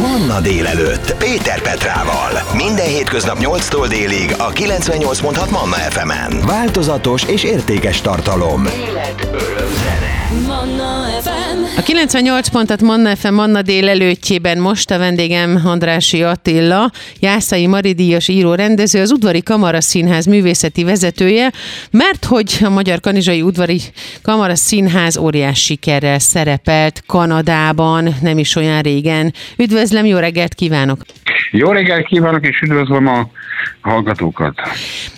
Manna délelőtt Péter Petrával. Minden hétköznap 8-tól délig a 98.6 Manna FM-en. Változatos és értékes tartalom. Élet, öröm. A 98 pontot Manna FM Manna délelőttjében most a vendégem Andrási Attila, Jászai Maridíjas író rendező, az Udvari Kamara Színház művészeti vezetője, mert hogy a Magyar Kanizsai Udvari Kamara Színház óriás sikerrel szerepelt Kanadában, nem is olyan régen. Üdvözlöm, jó reggelt kívánok! Jó reggelt kívánok, és üdvözlöm a hallgatókat.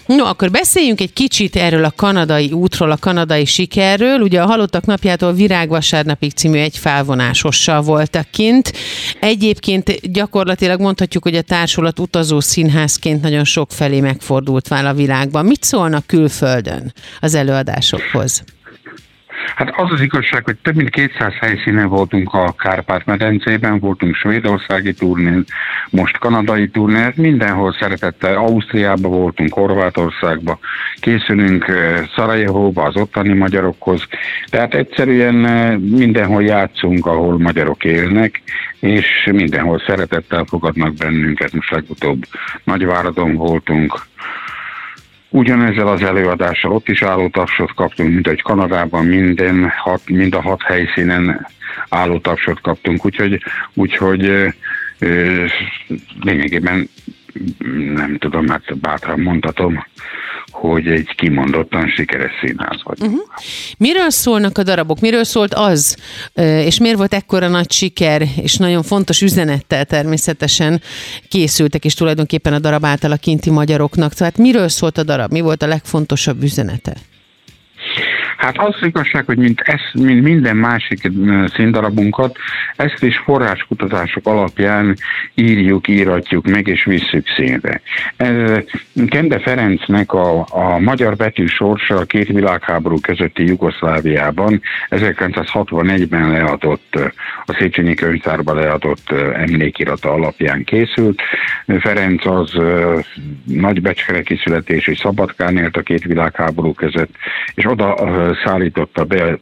No, akkor beszéljünk egy kicsit erről a kanadai útról, a kanadai sikerről. Ugye a Halottak napjától Virágvasárnapig című egy felvonásossal voltak kint. Egyébként gyakorlatilag mondhatjuk, hogy a társulat utazó színházként nagyon sok felé megfordult vál a világban. Mit szólnak külföldön az előadásokhoz? Hát az az igazság, hogy több mint 200 helyszínen voltunk a Kárpát-medencében, voltunk svédországi turnén, most kanadai turnén, mindenhol szeretettel, Ausztriába voltunk, Horvátországba, készülünk Szarajevóba az ottani magyarokhoz, tehát egyszerűen mindenhol játszunk, ahol magyarok élnek, és mindenhol szeretettel fogadnak bennünket, most legutóbb Nagyváradon voltunk, Ugyanezzel az előadással ott is állótapsot kaptunk, mint egy Kanadában minden hat, mind a hat helyszínen állótapsot kaptunk, úgyhogy, úgyhogy lényegében nem tudom, hát bátran mondhatom, hogy egy kimondottan sikeres színház vagy. Uh-huh. Miről szólnak a darabok? Miről szólt az? És miért volt ekkora nagy siker, és nagyon fontos üzenettel természetesen készültek, és tulajdonképpen a darab által a kinti magyaroknak. Tehát miről szólt a darab? Mi volt a legfontosabb üzenete? Hát az igazság, hogy mint, ez, mint minden másik színdarabunkat, ezt is forráskutatások alapján írjuk, íratjuk meg és visszük színre. Kende Ferencnek a, a magyar betű sorsa a két világháború közötti Jugoszláviában 1961-ben leadott, a Széchenyi könyvtárba leadott emlékirata alapján készült. Ferenc az nagy becskereki születésű Szabadkán élt a két világháború között, és oda szállította be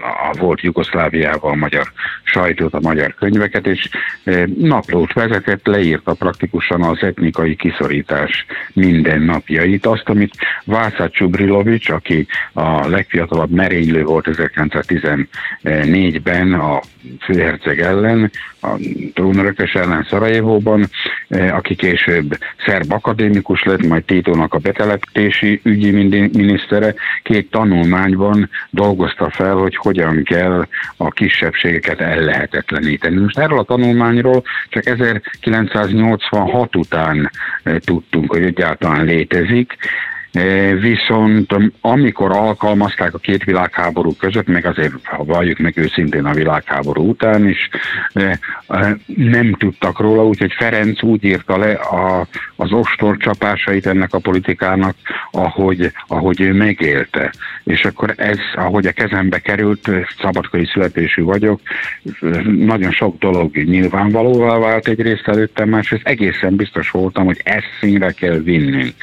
a volt Jugoszláviával a magyar sajtót, a magyar könyveket, és e, naplót vezetett, leírta praktikusan az etnikai kiszorítás minden napjait. Azt, amit Václav Csubrilovics, aki a legfiatalabb merénylő volt 1914-ben a főherceg ellen, a trónörökös ellen Szarajevóban, e, aki később szerb akadémikus lett, majd Tétónak a betelepítési ügyi minisztere, két tanulmányban dolgozta fel, hogy hogyan kell a kisebbségeket ellehetetleníteni. Most erről a tanulmányról csak 1986 után e, tudtunk, hogy egyáltalán létezik, viszont amikor alkalmazták a két világháború között, meg azért, ha valljuk meg őszintén a világháború után is, e, e, nem tudtak róla, úgyhogy Ferenc úgy írta le a, az ostor csapásait ennek a politikának, ahogy, ahogy ő megélte. És akkor ez, ahogy a kezembe került, szabadkai születésű vagyok, nagyon sok dolog nyilvánvalóvá vált egyrészt előttem, másrészt egészen biztos voltam, hogy ezt színre kell vinnünk.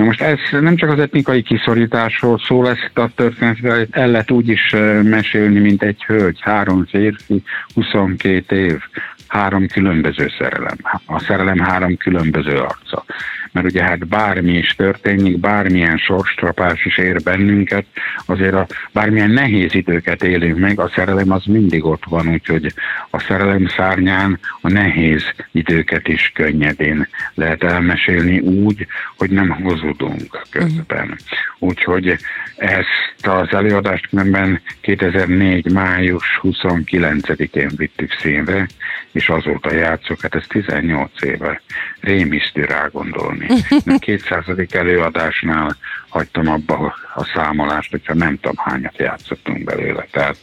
Na most ez nem csak az etnikai kiszorításról szól, ezt a történetet el lehet úgy is mesélni, mint egy hölgy, három férfi, 22 év, három különböző szerelem. A szerelem három különböző arca mert ugye hát bármi is történik, bármilyen sorstrapás is ér bennünket, azért a bármilyen nehéz időket élünk meg, a szerelem az mindig ott van, úgyhogy a szerelem szárnyán a nehéz időket is könnyedén lehet elmesélni úgy, hogy nem hozudunk közben. Úgyhogy ezt az előadást különben 2004. május 29-én vittük színre, és azóta játszok, hát ez 18 éve. Rémisztő rá gondolni. A 200. előadásnál hagytam abba a számolást, hogyha nem tudom hányat játszottunk belőle. Tehát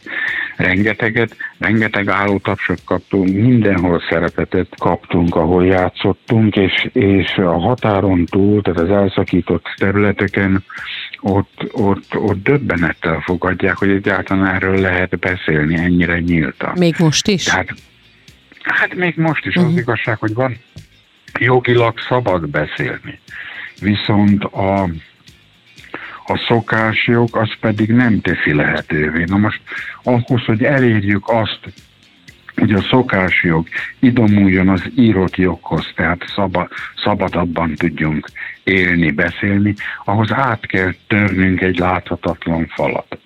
rengeteget, rengeteg állótapsot kaptunk, mindenhol szerepetet kaptunk, ahol játszottunk, és, és a határon túl, tehát az elszakított területeken ott, ott, ott döbbenettel fogadják, hogy egyáltalán erről lehet beszélni ennyire nyíltan. Még most is? Tehát, hát még most is uh-huh. az mhm. igazság, hogy van jogilag szabad beszélni. Viszont a, a szokásjog az pedig nem teszi lehetővé. Na most ahhoz, hogy elérjük azt, hogy a szokásjog idomuljon az írott joghoz, tehát szaba, szabadabban tudjunk élni, beszélni, ahhoz át kell törnünk egy láthatatlan falat.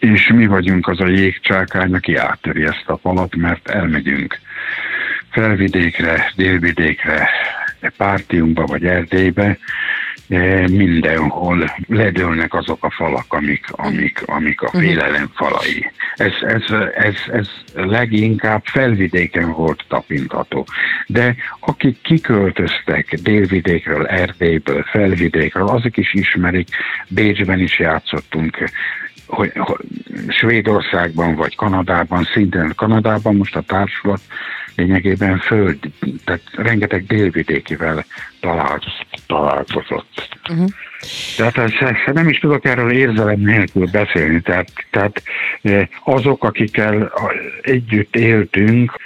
És mi vagyunk az a jégcsákány, aki áttöri ezt a falat, mert elmegyünk felvidékre, délvidékre, pártiunkba vagy Erdélybe, mindenhol ledőlnek azok a falak, amik, amik, amik a mhm. félelem falai. Ez, ez, ez, ez leginkább felvidéken volt tapintható. De akik kiköltöztek délvidékről, Erdélyből, felvidékről, azok is ismerik, Bécsben is játszottunk, hogy, hogy Svédországban vagy Kanadában, szintén Kanadában most a társulat lényegében föld, tehát rengeteg délvidékivel találkozott. Uh-huh. Tehát ez, ez, nem is tudok erről érzelem nélkül beszélni. Tehát, tehát eh, azok, akikkel együtt éltünk,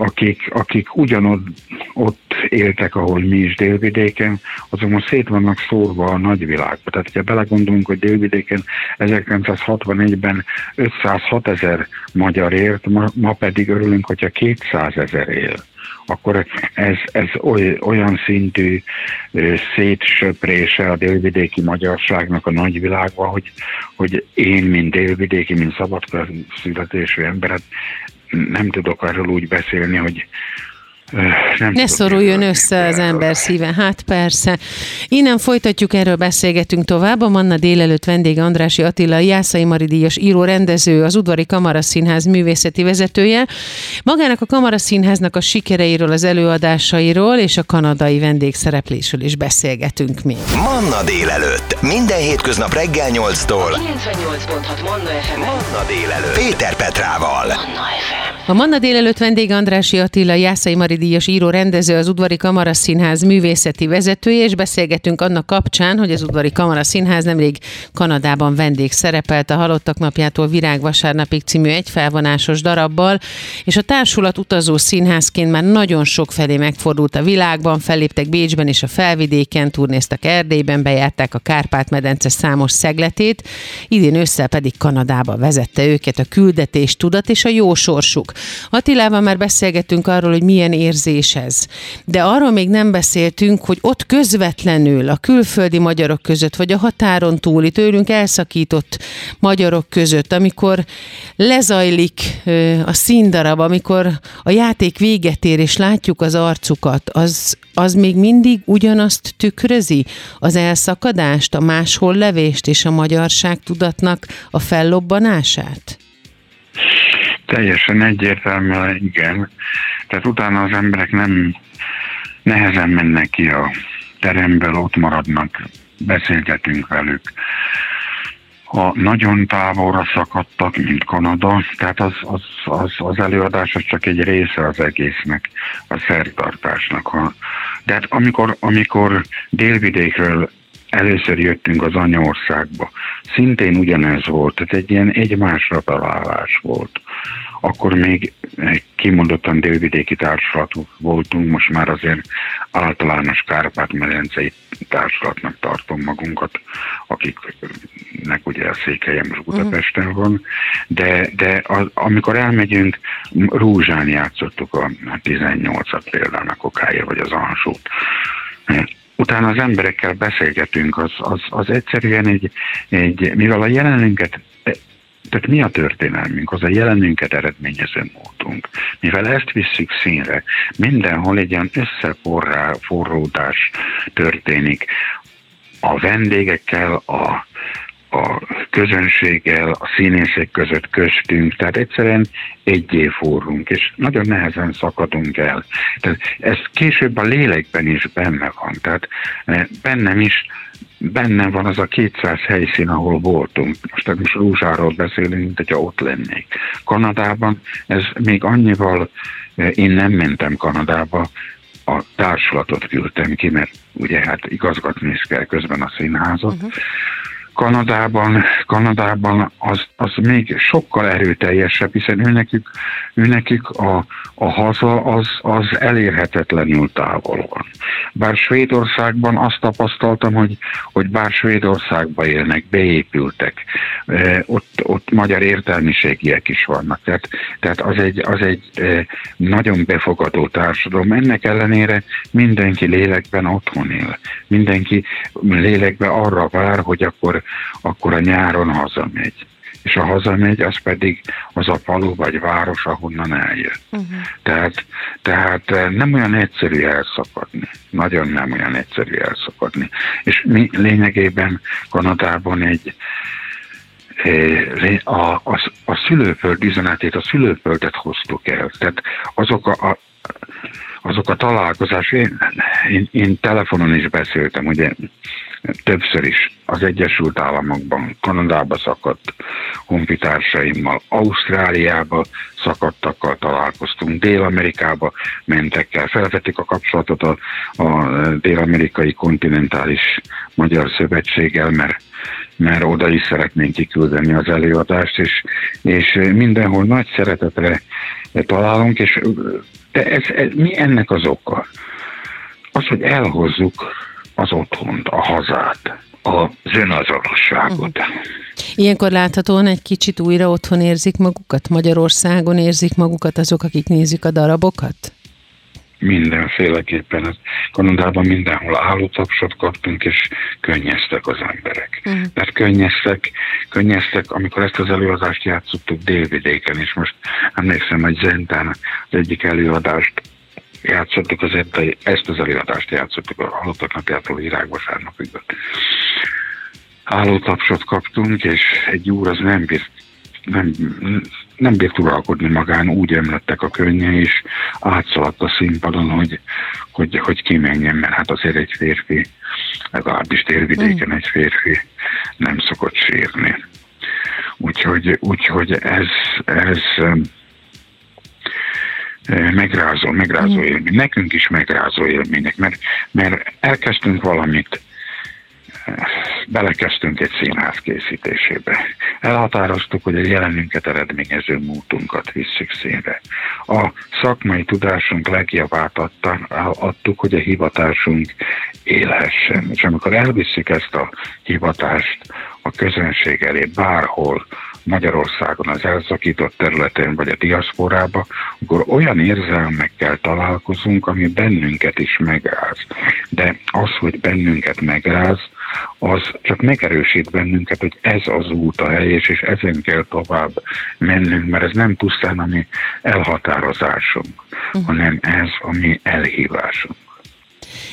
akik, akik ugyanott ott éltek, ahol mi is délvidéken, azok most szét vannak szórva a nagyvilágba. Tehát, hogyha belegondolunk, hogy délvidéken 1961-ben 506 ezer magyar élt, ma, ma pedig örülünk, hogyha 200 ezer él akkor ez, ez oly, olyan szintű szétsöprése a délvidéki magyarságnak a nagyvilágban, hogy, hogy én, mint délvidéki, mint szabadka születésű emberet nem tudok arról úgy beszélni, hogy nem ne szoruljon össze az ember szíve. Hát persze. Innen folytatjuk, erről beszélgetünk tovább. A Manna délelőtt vendég Andrási Attila, Jászai Maridíjas író, rendező, az Udvari Kamaraszínház művészeti vezetője. Magának a Kamaraszínháznak a sikereiről, az előadásairól és a kanadai vendégszereplésről is beszélgetünk még. Manna délelőtt. Minden hétköznap reggel 8-tól. 98.6 Manna FM. Manna délelőtt. Péter Petrával. Manna FM. A Manna délelőtt vendég Andrási Attila, Jászai Maridíjas díjas író rendező, az Udvari Kamara Színház művészeti vezetője, és beszélgetünk annak kapcsán, hogy az Udvari Kamara Színház nemrég Kanadában vendég szerepelt a Halottak napjától Virágvasárnapig című egyfelvonásos darabbal, és a társulat utazó színházként már nagyon sok felé megfordult a világban, felléptek Bécsben és a felvidéken, turnéztak Erdélyben, bejárták a Kárpát-medence számos szegletét, idén ősszel pedig Kanadába vezette őket a küldetés tudat és a jó sorsuk. Attilával már beszélgettünk arról, hogy milyen érzés ez. De arról még nem beszéltünk, hogy ott közvetlenül a külföldi magyarok között, vagy a határon túli, tőlünk elszakított magyarok között, amikor lezajlik a színdarab, amikor a játék véget ér, és látjuk az arcukat, az, az még mindig ugyanazt tükrözi? Az elszakadást, a máshol levést és a magyarság tudatnak a fellobbanását? Teljesen egyértelműen igen. Tehát utána az emberek nem nehezen mennek ki a teremből, ott maradnak, beszélgetünk velük. Ha nagyon távolra szakadtak, mint Kanada, tehát az, az, az, az előadás az csak egy része az egésznek, a szertartásnak. De hát amikor, amikor délvidékről először jöttünk az anyaországba, szintén ugyanez volt, tehát egy ilyen egymásra találás volt. Akkor még kimondottan délvidéki társulatok voltunk, most már azért általános Kárpát-medencei társulatnak tartom magunkat, akiknek ugye a székhelye most Budapesten van, de, de az, amikor elmegyünk, Rúzsán játszottuk a 18-at például a Kokáért vagy az Ansót, utána az emberekkel beszélgetünk, az, az, az egyszerűen egy, egy, mivel a jelenünket tehát mi a történelmünk? Az a jelenünket eredményező módunk. Mivel ezt visszük színre, mindenhol egy ilyen összeforródás történik. A vendégekkel, a, a közönséggel, a színészek között köztünk, tehát egyszerűen egyé forrunk, és nagyon nehezen szakadunk el. Tehát ez később a lélekben is benne van, tehát eh, bennem is benne van az a 200 helyszín, ahol voltunk. Most most Rúzsáról beszélünk, mint hogyha ott lennék. Kanadában ez még annyival, eh, én nem mentem Kanadába, a társulatot küldtem ki, mert ugye hát igazgatni is kell közben a színházat. Uh-huh Kanadában, Kanadában az, az még sokkal erőteljesebb, hiszen őnekük, őnekük a, a haza az, az elérhetetlenül távol van. Bár Svédországban azt tapasztaltam, hogy, hogy bár Svédországban élnek, beépültek, ott, ott magyar értelmiségiek is vannak. Tehát, tehát az, egy, az egy nagyon befogadó társadalom. Ennek ellenére mindenki lélekben otthon él. Mindenki lélekben arra vár, hogy akkor, akkor a nyáron hazamegy és a hazamegy, az pedig az a falu vagy város, ahonnan eljött. Uh-huh. Tehát, tehát nem olyan egyszerű elszakadni. Nagyon nem olyan egyszerű elszakadni. És mi lényegében Kanadában egy, a, a, a szülőföld üzenetét, a szülőföldet hoztuk el. Tehát azok a, a azok a találkozás, én, én, én telefonon is beszéltem, ugye többször is. Az Egyesült Államokban, Kanadába szakadt honfitársaimmal, Ausztráliába szakadtakkal találkoztunk, Dél-Amerikába mentek el, felvették a kapcsolatot a, a Dél-Amerikai Kontinentális Magyar Szövetséggel, mert mert oda is szeretnénk kiküldeni az előadást, és, és mindenhol nagy szeretetre találunk, és de ez, ez, mi ennek az oka? Az, hogy elhozzuk az otthont, a hazát, az önazonosságot. Uh-huh. Ilyenkor láthatóan egy kicsit újra otthon érzik magukat? Magyarországon érzik magukat azok, akik nézik a darabokat? Mindenféleképpen. Kanadában mindenhol állótapsot kaptunk, és könnyeztek az emberek. Uh-huh. Mert könnyeztek, könnyeztek, amikor ezt az előadást játszottuk délvidéken, és most emlékszem, hogy Zentán az egyik előadást játszottuk, az ezt az előadást játszottuk a halottak napjától virágvasárnapig. Állótapsot kaptunk, és egy úr az nem bírt nem, nem bírt uralkodni magán, úgy emlettek a könnye, és átszaladt a színpadon, hogy, hogy, hogy kimenjen, mert hát azért egy férfi, legalábbis térvidéken egy férfi nem szokott sírni. Úgyhogy, úgyhogy ez, ez megrázó, megrázó élmény. Nekünk is megrázó élmények, mert, mert elkezdtünk valamit, belekezdtünk egy színház készítésébe. Elhatároztuk, hogy a jelenünket eredményező múltunkat visszük színre. A szakmai tudásunk legjavát adtuk, hogy a hivatásunk élhessen. És amikor elviszük ezt a hivatást a közönség elé bárhol, Magyarországon az elszakított területen vagy a diaszporába, akkor olyan érzelmekkel találkozunk, ami bennünket is megráz. De az, hogy bennünket megráz, az csak megerősít bennünket, hogy ez az út a helyes, és ezen kell tovább mennünk, mert ez nem pusztán a mi elhatározásunk, uh-huh. hanem ez a mi elhívásunk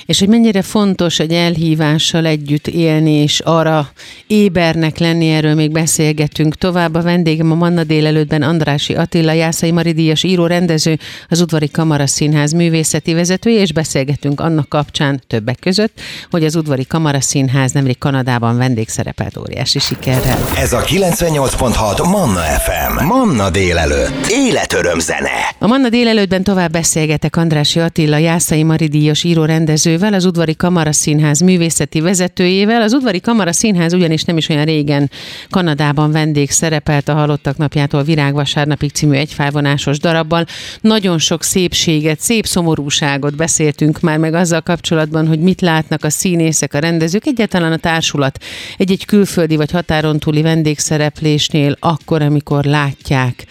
és hogy mennyire fontos egy elhívással együtt élni, és arra ébernek lenni, erről még beszélgetünk tovább. A vendégem a Manna délelőttben Andrási Attila, Jászai Maridíjas író, rendező, az Udvari Kamara Színház művészeti vezetője, és beszélgetünk annak kapcsán többek között, hogy az Udvari Kamara Színház nemrég Kanadában vendégszerepelt óriási sikerrel. Ez a 98.6 Manna FM. Manna délelőtt. Életöröm zene. A Manna délelőttben tovább beszélgetek Andrási Attila, Jászai Maridíjas író, rendező vezetővel, az Udvari Kamara Színház művészeti vezetőjével. Az Udvari Kamara Színház ugyanis nem is olyan régen Kanadában vendég szerepelt a Halottak napjától Virágvasárnapig című egyfájvonásos darabban. Nagyon sok szépséget, szép szomorúságot beszéltünk már meg azzal kapcsolatban, hogy mit látnak a színészek, a rendezők, egyáltalán a társulat egy-egy külföldi vagy határon túli vendégszereplésnél akkor, amikor látják,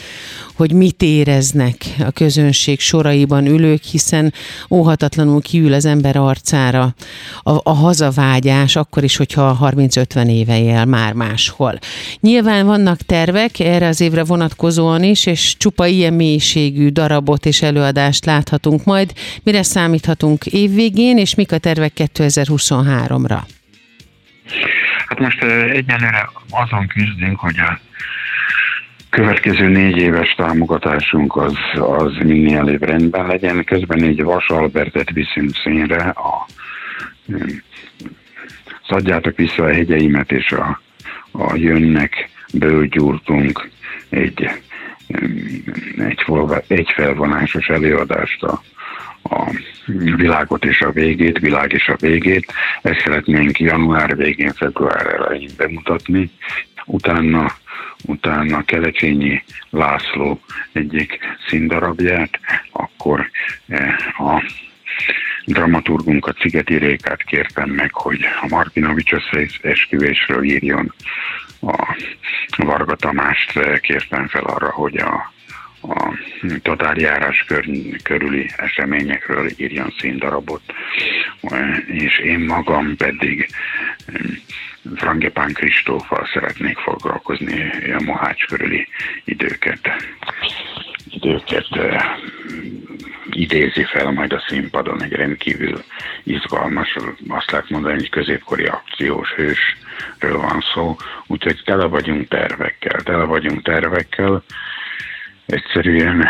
hogy mit éreznek a közönség soraiban ülők, hiszen óhatatlanul kiül az ember arcára a, a hazavágyás, akkor is, hogyha 30-50 éve él már máshol. Nyilván vannak tervek erre az évre vonatkozóan is, és csupa ilyen mélységű darabot és előadást láthatunk majd. Mire számíthatunk évvégén, és mik a tervek 2023-ra? Hát most egyenlőre azon küzdünk, hogy a következő négy éves támogatásunk az, az minél előbb rendben legyen. Közben egy Vas Albertet viszünk színre, a, szadjátok vissza a hegyeimet, és a, a jönnek bőgyúrtunk egy, egy, egy felvonásos előadást a, a világot és a végét, világ és a végét. Ezt szeretnénk január végén, február elején bemutatni. Utána utána Kelecsényi László egyik színdarabját, akkor eh, a dramaturgunkat, Szigeti Rékát kértem meg, hogy a Martinovics összeesküvésről írjon. A Varga Tamást eh, kértem fel arra, hogy a a tatárjárás kör, körüli eseményekről írjon színdarabot, és én magam pedig Frangepán Kristóffal szeretnék foglalkozni a Mohács körüli időket, időket idézi fel majd a színpadon egy rendkívül izgalmas, azt lehet mondani, hogy középkori akciós hősről van szó, úgyhogy tele vagyunk tervekkel, tele vagyunk tervekkel, Egyszerűen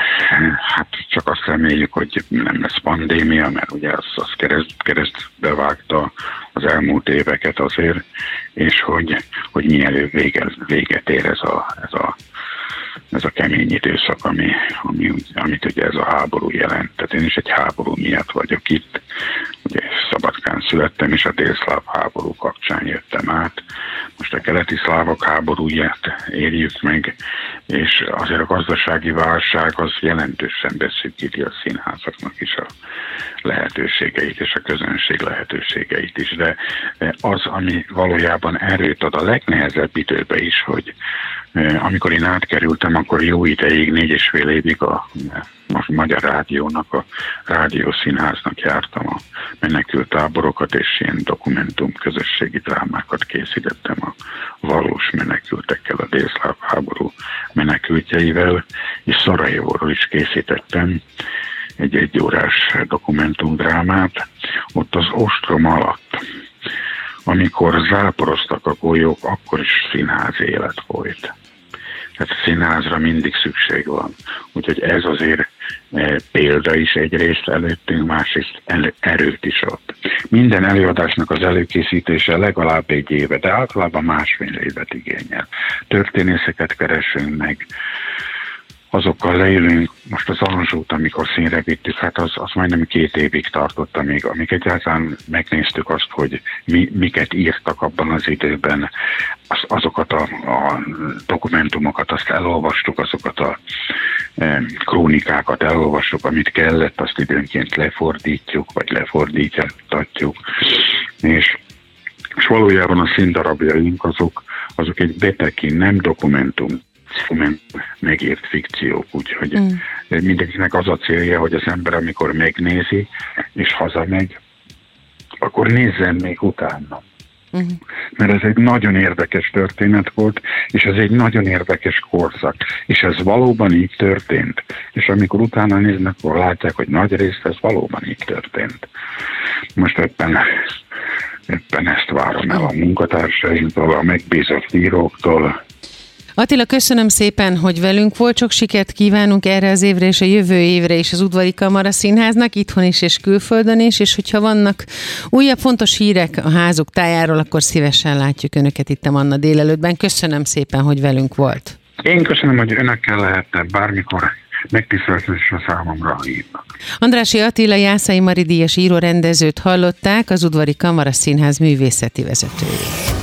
hát csak azt reméljük, hogy nem lesz pandémia, mert ugye az, az kereszt, keresztbe vágta az elmúlt éveket azért, és hogy, hogy mielőbb vége, véget ér ez a, ez a ez a kemény időszak, ami, ami, amit ugye ez a háború jelent. Tehát én is egy háború miatt vagyok itt. Szabadkán születtem, és a délszláv háború kapcsán jöttem át. Most a keleti szlávok háborúját érjük meg, és azért a gazdasági válság az jelentősen beszűkíti a színházaknak is a lehetőségeit, és a közönség lehetőségeit is. De az, ami valójában erőt ad a legnehezebb időbe is, hogy amikor én átkerültem, akkor jó ideig, négy és fél évig a, a Magyar Rádiónak, a Rádiószínháznak jártam a menekült táborokat, és ilyen dokumentum közösségi drámákat készítettem a valós menekültekkel, a délszláv háború menekültjeivel, és Szarajevóról is készítettem egy egyórás dokumentumdrámát, ott az ostrom alatt amikor záporoztak a golyók, akkor is színház élet folyt. Tehát színházra mindig szükség van. Úgyhogy ez azért e, példa is egyrészt előttünk, másrészt erőt is ott. Minden előadásnak az előkészítése legalább egy éve, de általában másfél évet igényel. Történészeket keresünk meg, azokkal leülünk, most az Anzsót, amikor színre hát az, az majdnem két évig tartott, amíg, amíg egyáltalán megnéztük azt, hogy mi, miket írtak abban az időben, az, azokat a, a dokumentumokat, azt elolvastuk, azokat a e, krónikákat elolvastuk, amit kellett, azt időnként lefordítjuk, vagy lefordítjuk, és, és valójában a színdarabjaink azok, azok egy betekin, nem dokumentum megírt fikciók, úgyhogy mm. mindenkinek az a célja, hogy az ember, amikor megnézi, és hazamegy, akkor nézzen még utána. Uh-huh. Mert ez egy nagyon érdekes történet volt, és ez egy nagyon érdekes korszak. És ez valóban így történt. És amikor utána néznek, akkor látják, hogy nagy részt ez valóban így történt. Most éppen, éppen ezt várom el a munkatársaimtól, a megbízott íróktól, Attila, köszönöm szépen, hogy velünk volt. Sok sikert kívánunk erre az évre és a jövő évre is az Udvari Kamara Színháznak, itthon is és külföldön is, és hogyha vannak újabb fontos hírek a házuk tájáról, akkor szívesen látjuk Önöket itt a Manna délelőttben. Köszönöm szépen, hogy velünk volt. Én köszönöm, hogy Önökkel lehetne bármikor megtiszteltetés a számomra hívnak. Andrási Attila Jászai Maridíjas író rendezőt hallották, az Udvari Kamara Színház művészeti vezetőjét.